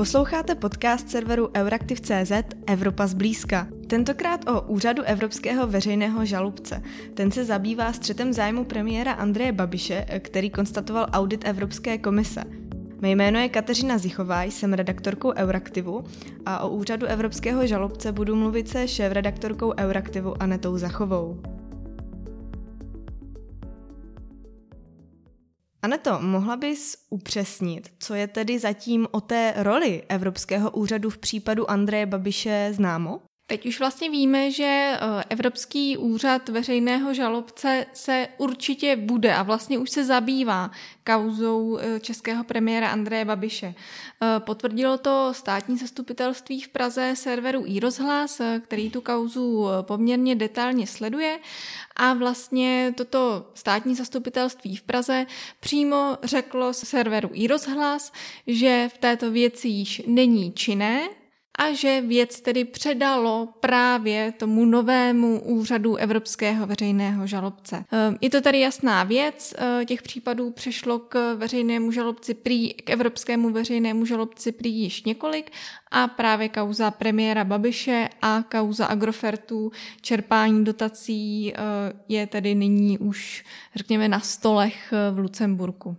Posloucháte podcast serveru Euraktiv.cz Evropa zblízka. Tentokrát o úřadu Evropského veřejného žalubce. Ten se zabývá střetem zájmu premiéra Andreje Babiše, který konstatoval audit Evropské komise. Mé jméno je Kateřina Zichová, jsem redaktorkou Euraktivu a o úřadu Evropského žalobce budu mluvit se šéf-redaktorkou Euraktivu Anetou Zachovou. Aneto, mohla bys upřesnit, co je tedy zatím o té roli Evropského úřadu v případu Andreje Babiše známo? Teď už vlastně víme, že eh, Evropský úřad veřejného žalobce se určitě bude a vlastně už se zabývá kauzou eh, českého premiéra Andreje Babiše. Eh, potvrdilo to státní zastupitelství v Praze serveru iRozhlas, který tu kauzu poměrně detailně sleduje a vlastně toto státní zastupitelství v Praze přímo řeklo serveru iRozhlas, že v této věci již není činné, a že věc tedy předalo právě tomu novému úřadu Evropského veřejného žalobce. Ehm, je to tady jasná věc, ehm, těch případů přešlo k veřejnému žalobci prý, k Evropskému veřejnému žalobci prý již několik a právě kauza premiéra Babiše a kauza Agrofertu čerpání dotací ehm, je tedy nyní už, řekněme, na stolech v Lucemburku.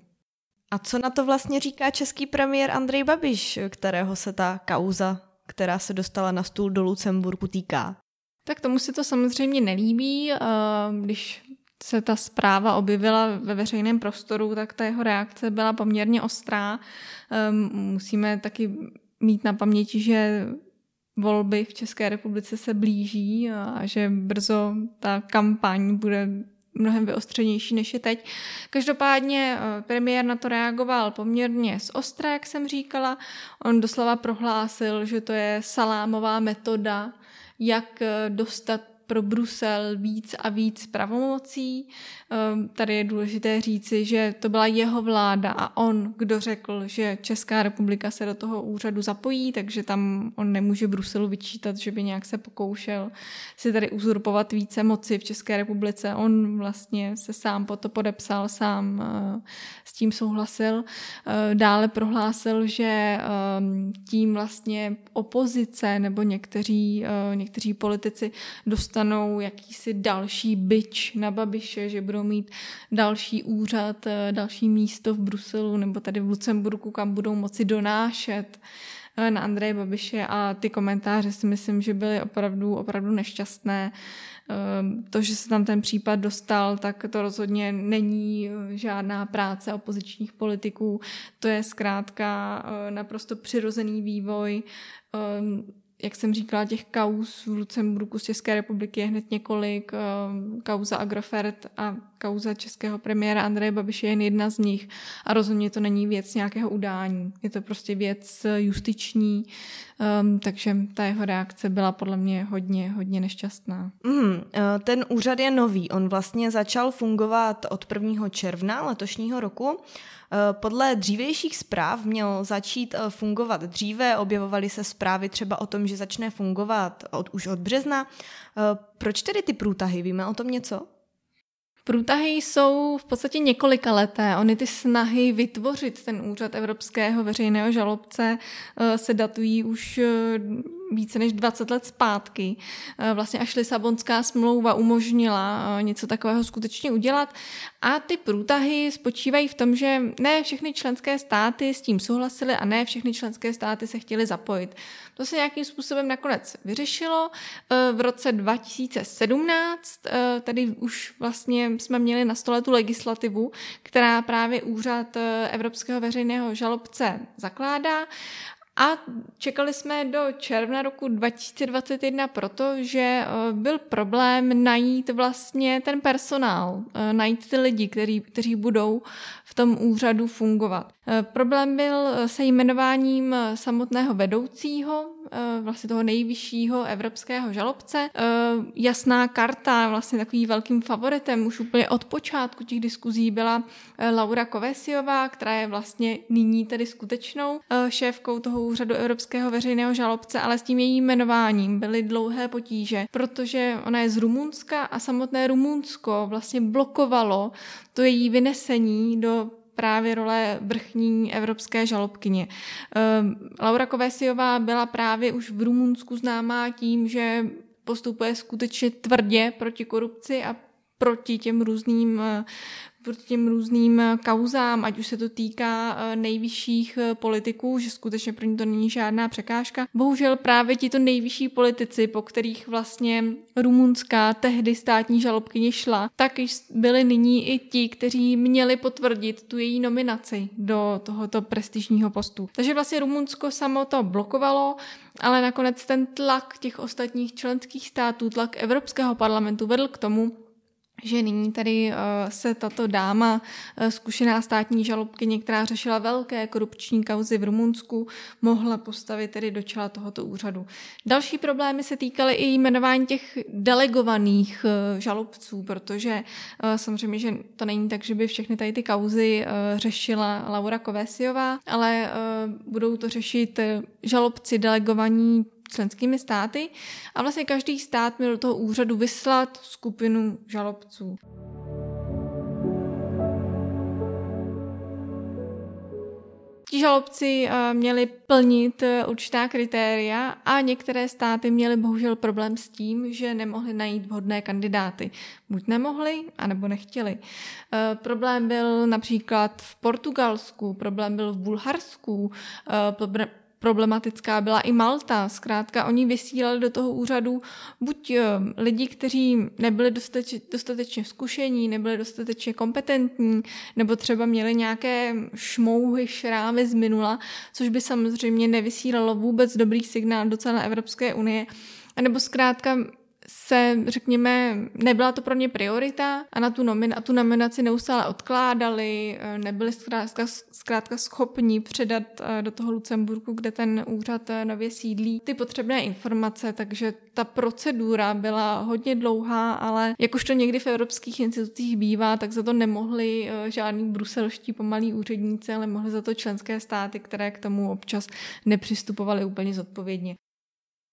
A co na to vlastně říká český premiér Andrej Babiš, kterého se ta kauza která se dostala na stůl do Lucemburku, týká? Tak tomu se to samozřejmě nelíbí. Když se ta zpráva objevila ve veřejném prostoru, tak ta jeho reakce byla poměrně ostrá. Ehm, musíme taky mít na paměti, že volby v České republice se blíží a že brzo ta kampaň bude mnohem vyostřenější než je teď. Každopádně eh, premiér na to reagoval poměrně z ostra, jak jsem říkala. On doslova prohlásil, že to je salámová metoda, jak eh, dostat pro Brusel víc a víc pravomocí. Ehm, tady je důležité říci, že to byla jeho vláda a on, kdo řekl, že Česká republika se do toho úřadu zapojí, takže tam on nemůže Bruselu vyčítat, že by nějak se pokoušel si tady uzurpovat více moci v České republice. On vlastně se sám po to podepsal, sám eh, s tím souhlasil. Eh, dále prohlásil, že ehm, tím vlastně opozice nebo někteří, eh, někteří politici dostanou dostanou jakýsi další byč na Babiše, že budou mít další úřad, eh, další místo v Bruselu nebo tady v Lucemburku, kam budou moci donášet eh, na Andreje Babiše a ty komentáře si myslím, že byly opravdu, opravdu nešťastné. Eh, to, že se tam ten případ dostal, tak to rozhodně není žádná práce opozičních politiků. To je zkrátka naprosto přirozený vývoj jak jsem říkala, těch kauz v Lucemburku z České republiky je hned několik. Ehm, kauza Agrofert a kauza českého premiéra Andreje Babiše je jen jedna z nich. A rozhodně to není věc nějakého udání. Je to prostě věc justiční, um, takže ta jeho reakce byla podle mě hodně, hodně nešťastná. Mm, ten úřad je nový. On vlastně začal fungovat od 1. června letošního roku. Eh, podle dřívějších zpráv měl začít eh, fungovat dříve, objevovaly se zprávy třeba o tom, že začne fungovat od, už od března. Proč tedy ty průtahy? Víme o tom něco? Průtahy jsou v podstatě několika leté. Ony ty snahy vytvořit ten úřad Evropského veřejného žalobce se datují už více než 20 let zpátky. Eh, vlastně až Lisabonská smlouva umožnila eh, něco takového skutečně udělat. A ty průtahy spočívají v tom, že ne všechny členské státy s tím souhlasily a ne všechny členské státy se chtěly zapojit. To se nějakým způsobem nakonec vyřešilo. Eh, v roce 2017 tady už vlastně jsme měli na stole tu legislativu, která právě úřad Evropského veřejného žalobce zakládá a čekali jsme do června roku 2021, protože eh, byl problém najít vlastně ten personál, eh, najít ty lidi, který, kteří budou v tom úřadu fungovat. Eh, problém byl se jmenováním samotného vedoucího, vlastně toho nejvyššího evropského žalobce. Jasná karta, vlastně takovým velkým favoritem už úplně od počátku těch diskuzí byla Laura Kovesiová, která je vlastně nyní tedy skutečnou šéfkou toho úřadu Evropského veřejného žalobce, ale s tím jejím jmenováním byly dlouhé potíže, protože ona je z Rumunska a samotné Rumunsko vlastně blokovalo to její vynesení do právě role vrchní evropské žalobkyně. Laura Kovesiová byla právě už v Rumunsku známá tím, že postupuje skutečně tvrdě proti korupci a proti těm různým proti těm různým eh, kauzám, ať už se to týká eh, nejvyšších eh, politiků, že skutečně pro ně to není žádná překážka. Bohužel právě tito nejvyšší politici, po kterých vlastně rumunská tehdy státní žalobkyně šla, tak byli nyní i ti, kteří měli potvrdit tu její nominaci do tohoto prestižního postu. Takže vlastně Rumunsko samo to blokovalo, ale nakonec ten tlak těch ostatních členských států, tlak Evropského parlamentu vedl k tomu, že nyní tady eh, se tato dáma, eh, zkušená státní žalobkyně, která řešila velké korupční kauzy v Rumunsku, mohla postavit tedy do čela tohoto úřadu. Další problémy se týkaly i jmenování těch delegovaných eh, žalobců, protože samozřejmě, že to není tak, že by všechny tady ty kauzy řešila Laura Kovesiová, ale budou to řešit žalobci delegovaní členskými státy a vlastně každý stát měl do toho úřadu vyslat skupinu žalobců. Ti žalobci eh, měli plnit eh, určitá kritéria a některé státy měly bohužel problém s tím, že nemohli najít vhodné kandidáty. Buď nemohli, anebo nechtěli. Eh, problém byl například v Portugalsku, problém byl v Bulharsku, problematická byla i Malta. Zkrátka oni vysílali do toho úřadu buď eh, lidi, kteří nebyli dostateč, dostatečně zkušení, nebyli dostatečně kompetentní, nebo třeba měli nějaké šmouhy, šrámy z minula, což by samozřejmě nevysílalo vůbec dobrý signál do celé Evropské unie. A nebo zkrátka se, řekněme, nebyla to pro ně priorita a na tu, nomin, a tu nominaci neustále odkládali, eh, nebyli zkrátka, zkrátka schopni předat eh, do toho Lucemburku, kde ten úřad eh, nově sídlí, ty potřebné informace, takže ta procedura byla hodně dlouhá, ale jak už to někdy v evropských institucích bývá, tak za to nemohli žádný bruselští pomalí úředníci, ale mohli za to členské státy, které k tomu občas nepřistupovali úplně zodpovědně.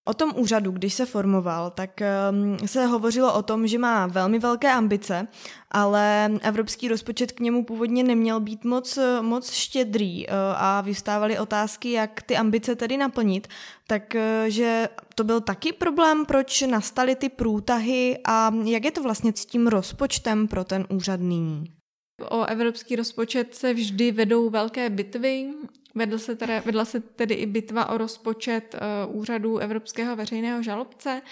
O tom úřadu, když se formoval, tak um, se hovořilo o tom, že má velmi velké ambice, ale evropský rozpočet k němu původně neměl být moc, moc štědrý uh, a vystávaly otázky, jak ty ambice tedy naplnit. Takže uh, to byl taky problém, proč nastaly ty průtahy a jak je to vlastně s tím rozpočtem pro ten úřad nyní? O evropský rozpočet se vždy vedou velké bitvy Vedl se tedy, vedla se tedy i bitva o rozpočet uh, úřadu Evropského veřejného žalobce,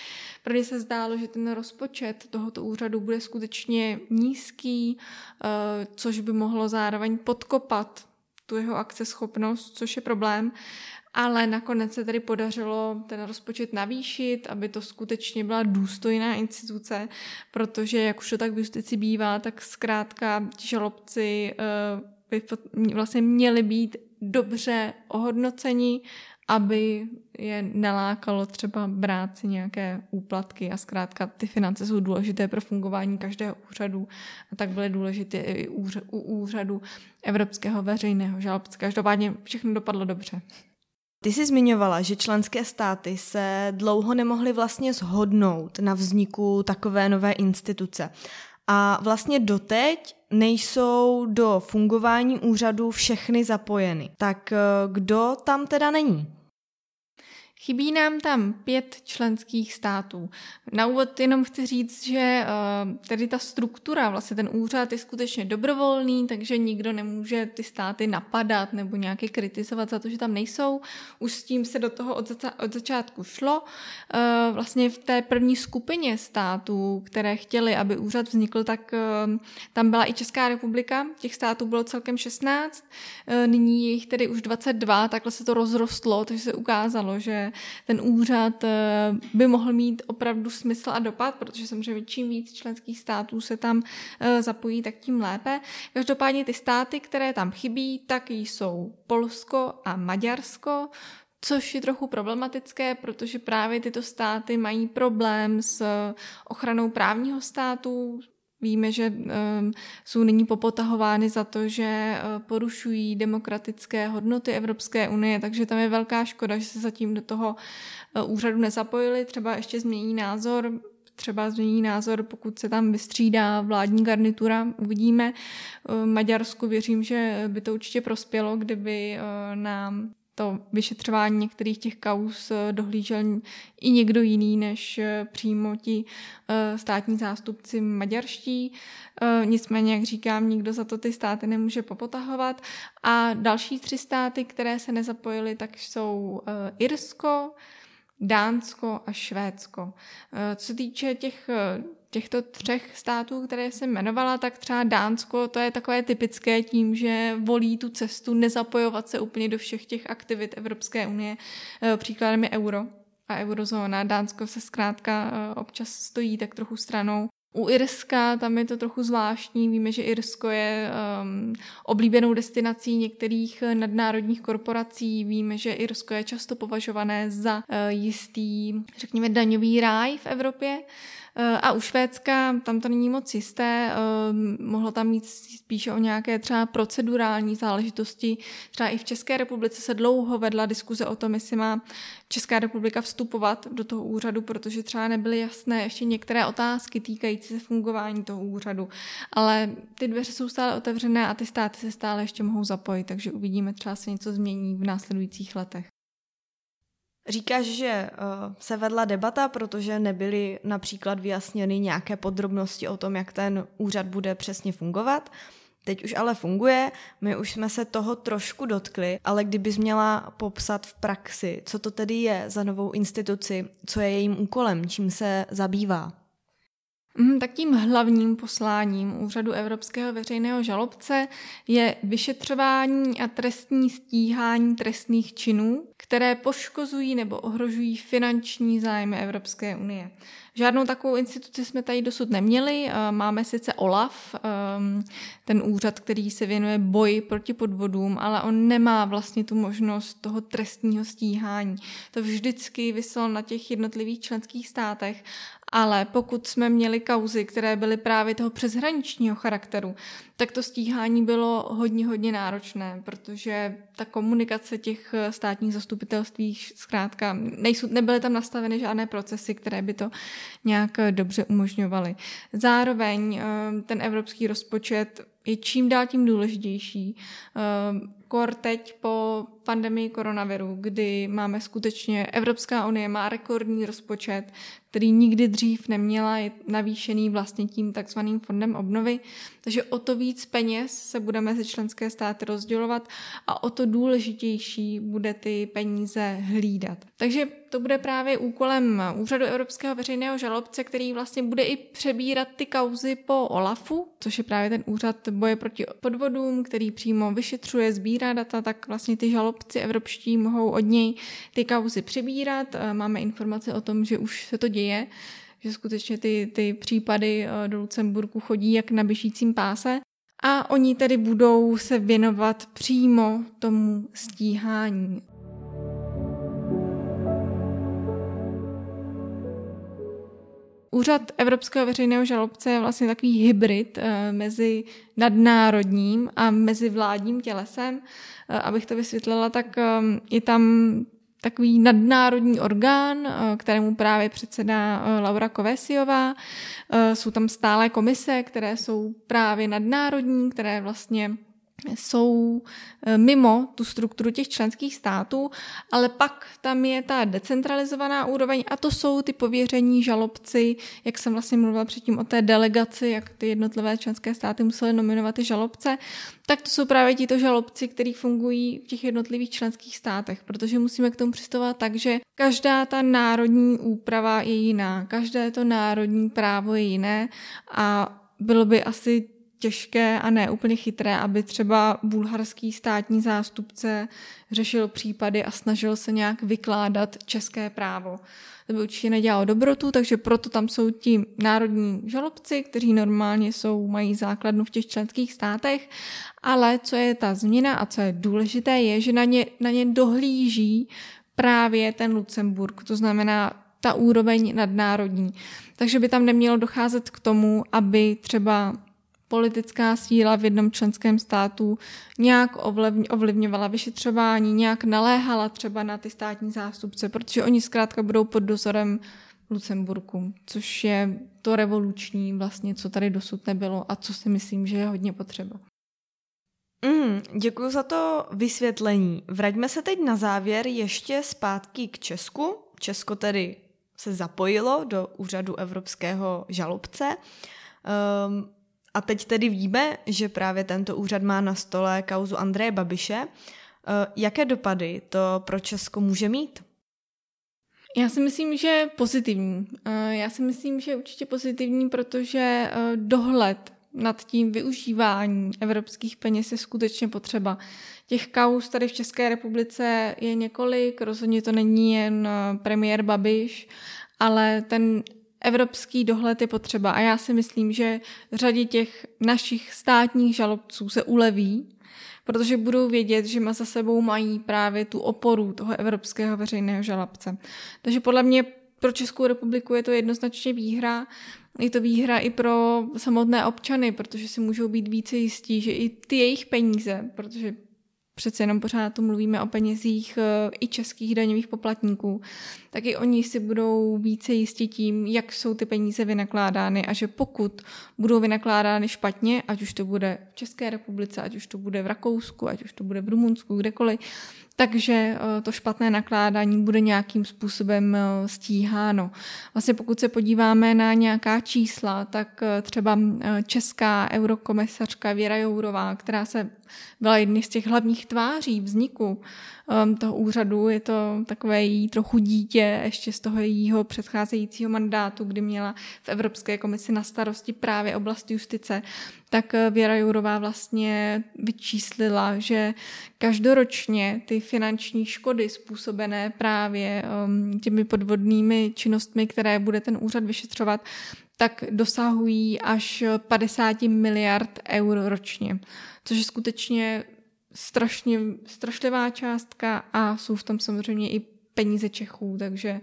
protože se zdálo, že ten rozpočet tohoto úřadu bude skutečně nízký, uh, což by mohlo zároveň podkopat tu jeho akceschopnost, což je problém. Ale nakonec se tedy podařilo ten rozpočet navýšit, aby to skutečně byla důstojná instituce, protože jak už to tak v justici bývá, tak zkrátka žalobci uh, by vlastně měli být dobře ohodnoceni, aby je nelákalo třeba brát si nějaké úplatky a zkrátka ty finance jsou důležité pro fungování každého úřadu a tak byly důležité i u úřadu Evropského veřejného žalobce. Každopádně všechno dopadlo dobře. Ty jsi zmiňovala, že členské státy se dlouho nemohly vlastně shodnout na vzniku takové nové instituce. A vlastně doteď nejsou do fungování úřadu všechny zapojeny. Tak eh, kdo tam teda není? Chybí nám tam pět členských států. Na úvod jenom chci říct, že eh, tedy ta struktura, vlastně ten úřad je skutečně dobrovolný, takže nikdo nemůže ty státy napadat nebo nějaké kritizovat za to, že tam nejsou. Už s tím se do toho od, zač- od začátku šlo. Eh, vlastně v té první skupině států, které chtěli, aby úřad vznikl, tak eh, tam byla i Česká republika. Těch států bylo celkem 16. Nyní je jich tedy už 22, takhle se to rozrostlo, takže se ukázalo, že ten úřad eh, by mohl mít opravdu smysl a dopad, protože samozřejmě čím víc členských států se tam eh, zapojí, tak tím lépe. Každopádně ty státy, které tam chybí, tak jsou Polsko a Maďarsko, což je trochu problematické, protože právě tyto státy mají problém s ochranou právního státu, Víme, že um, jsou nyní popotahovány za to, že uh, porušují demokratické hodnoty Evropské unie, takže tam je velká škoda, že se zatím do toho uh, úřadu nezapojili. Třeba ještě změní názor třeba změní názor, pokud se tam vystřídá vládní garnitura, uvidíme. Maďarsku věřím, že by to určitě prospělo, kdyby nám to vyšetřování některých těch kaus eh, dohlížel i někdo jiný než eh, přímo ti eh, státní zástupci maďarští. Nicméně, jak říkám, nikdo za to ty státy nemůže popotahovat. A další tři státy, které se nezapojily, tak jsou Irsko, Dánsko a Švédsko. Co se týče těch těchto třech států, které jsem jmenovala, tak třeba Dánsko, to je takové typické tím, že volí tu cestu nezapojovat se úplně do všech těch aktivit Evropské unie. Eh, příkladem je euro a eurozóna. Dánsko se zkrátka eh, občas stojí tak trochu stranou. U Irska tam je to trochu zvláštní. Víme, že Irsko je um, oblíbenou destinací některých eh, nadnárodních korporací. Víme, že Irsko je často považované za uh, jistý, řekněme, daňový ráj v Evropě. Eh, a u Švédska tam to není moc jisté, eh, mohlo tam mít spíše o nějaké třeba procedurální záležitosti. Třeba i v České republice se dlouho vedla diskuze o tom, jestli má Česká republika vstupovat do toho úřadu, protože třeba nebyly jasné ještě některé otázky týkající se fungování toho úřadu. Ale ty dveře jsou stále otevřené a ty státy se stále ještě mohou zapojit, takže uvidíme, třeba se něco změní v následujících letech. Říkáš, že uh, se vedla debata, protože nebyly například vyjasněny nějaké podrobnosti o tom, jak ten úřad bude přesně fungovat. Teď už ale funguje, my už jsme se toho trošku dotkli, ale kdybys měla popsat v praxi, co to tedy je za novou instituci, co je jejím úkolem, čím se zabývá? Mm, tak tím hlavním posláním Úřadu Evropského veřejného žalobce je vyšetřování a trestní stíhání trestných činů, které poškozují nebo ohrožují finanční zájmy Evropské unie. Žádnou takovou instituci jsme tady dosud neměli. Eh, máme sice OLAF, ehm, ten úřad, který se věnuje boji proti podvodům, ale on nemá vlastně tu možnost toho trestního stíhání. To vždycky vyselo na těch jednotlivých členských státech ale pokud jsme měli kauzy, které byly právě toho přeshraničního charakteru, tak to stíhání bylo hodně, hodně náročné, protože ta komunikace těch státních zastupitelství zkrátka nejsou, nebyly tam nastaveny žádné procesy, které by to nějak dobře umožňovaly. Zároveň eh, ten evropský rozpočet je čím dál tím důležitější. Eh, kor teď po pandemii koronaviru, kdy máme skutečně, Evropská unie má rekordní rozpočet, který nikdy dřív neměla, je navýšený vlastně tím takzvaným fondem obnovy, takže o to víc peněz se bude mezi členské státy rozdělovat a o to důležitější bude ty peníze hlídat. Takže to bude právě úkolem Úřadu Evropského veřejného žalobce, který vlastně bude i přebírat ty kauzy po OLAFu, což je právě ten úřad boje proti podvodům, který přímo vyšetřuje, sbírá data, tak vlastně ty žalobci evropští mohou od něj ty kauzy přebírat. Máme informace o tom, že už se to děje, že skutečně ty, ty případy eh, do Lucemburku chodí jak na běžícím páse. A oni tedy budou se věnovat přímo tomu stíhání. Úřad Evropského veřejného žalobce je vlastně takový hybrid eh, mezi nadnárodním a mezi vládním tělesem. Eh, abych to vysvětlila, tak je tam takový nadnárodní orgán, eh, kterému právě předsedá Laura Kovesiová. Jsou tam stále komise, které jsou právě nadnárodní, které vlastně jsou eh, mimo tu strukturu těch členských států, ale pak tam je ta decentralizovaná úroveň a to jsou ty pověření žalobci, jak jsem vlastně mluvila předtím o té delegaci, jak ty jednotlivé členské státy musely nominovat ty žalobce, tak to jsou právě tito žalobci, kteří fungují v těch jednotlivých členských státech, protože musíme k tomu přistupovat tak, že každá ta národní úprava je jiná, každé to národní právo je jiné a bylo by asi těžké a ne úplně chytré, aby třeba bulharský státní zástupce řešil případy a snažil se nějak vykládat české právo. To by určitě nedělalo dobrotu, takže proto tam jsou ti národní žalobci, kteří normálně jsou, mají základnu v těch členských státech, ale co je ta změna a co je důležité, je, že na ně, na ně dohlíží právě ten Lucemburg, to znamená ta úroveň nadnárodní. Takže by tam nemělo docházet k tomu, aby třeba politická síla v jednom členském státu nějak ovlivňovala vyšetřování, nějak naléhala třeba na ty státní zástupce, protože oni zkrátka budou pod dozorem Lucemburku, což je to revoluční vlastně, co tady dosud nebylo a co si myslím, že je hodně potřeba. Mm, děkuji za to vysvětlení. Vraťme se teď na závěr ještě zpátky k Česku. Česko tedy se zapojilo do úřadu evropského žalobce. Um, a teď tedy víme, že právě tento úřad má na stole kauzu Andreje Babiše. Uh, jaké dopady to pro Česko může mít? Já si myslím, že pozitivní. Já si myslím, že určitě pozitivní, protože eh, dohled nad tím využívání evropských peněz je skutečně potřeba. Těch kaus tady v České republice je několik, rozhodně to není jen eh, premiér Babiš, ale ten evropský dohled je potřeba a já si myslím, že řadě těch našich státních žalobců se uleví, protože budou vědět, že za sebou mají právě tu oporu toho evropského veřejného žalobce. Takže podle mě pro Českou republiku je to jednoznačně výhra. Je to výhra i pro samotné občany, protože si můžou být více jistí, že i ty jejich peníze, protože přece jenom pořád tu mluvíme o penězích eh, i českých daňových poplatníků, tak i oni si budou více jistí tím, jak jsou ty peníze vynakládány a že pokud budou vynakládány špatně, ať už to bude v České republice, ať už to bude v Rakousku, ať už to bude v Rumunsku, kdekoliv, takže eh, to špatné nakládání bude nějakým způsobem eh, stíháno. Vlastně pokud se podíváme na nějaká čísla, tak eh, třeba česká eurokomisařka Věra Jourová, která se byla jedny z těch hlavních tváří vzniku um, toho úřadu. Je to takové jí trochu dítě ještě z toho jejího předcházejícího mandátu, kdy měla v Evropské komisi na starosti právě oblast justice. Tak uh, Věra Jourová vlastně vyčíslila, že každoročně ty finanční škody způsobené právě um, těmi podvodnými činnostmi, které bude ten úřad vyšetřovat, tak dosahují až 50 miliard eur ročně, což je skutečně strašně, strašlivá částka a jsou v tom samozřejmě i peníze Čechů, takže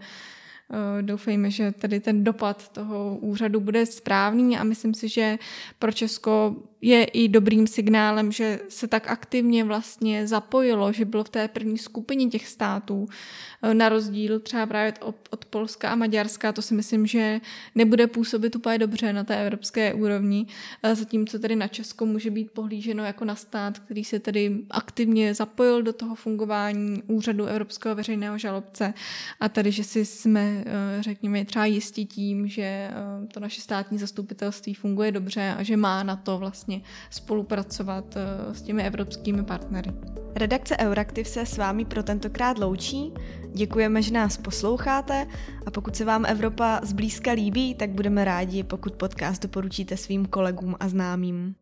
doufejme, že tady ten dopad toho úřadu bude správný a myslím si, že pro Česko je i dobrým signálem, že se tak aktivně vlastně zapojilo, že bylo v té první skupině těch států, eh, na rozdíl třeba právě od, od Polska a Maďarska, to si myslím, že nebude působit úplně dobře na té evropské úrovni, eh, zatímco tedy na Česko může být pohlíženo jako na stát, který se tedy aktivně zapojil do toho fungování úřadu Evropského veřejného žalobce. A tady, že si jsme, eh, řekněme, třeba jistí tím, že to naše státní zastupitelství funguje dobře a že má na to vlastně vlastně spolupracovat eh, s těmi evropskými partnery. Redakce Euraktiv se s vámi pro tentokrát loučí. Děkujeme, že nás posloucháte a pokud se vám Evropa zblízka líbí, tak budeme rádi, pokud podcast doporučíte svým kolegům a známým.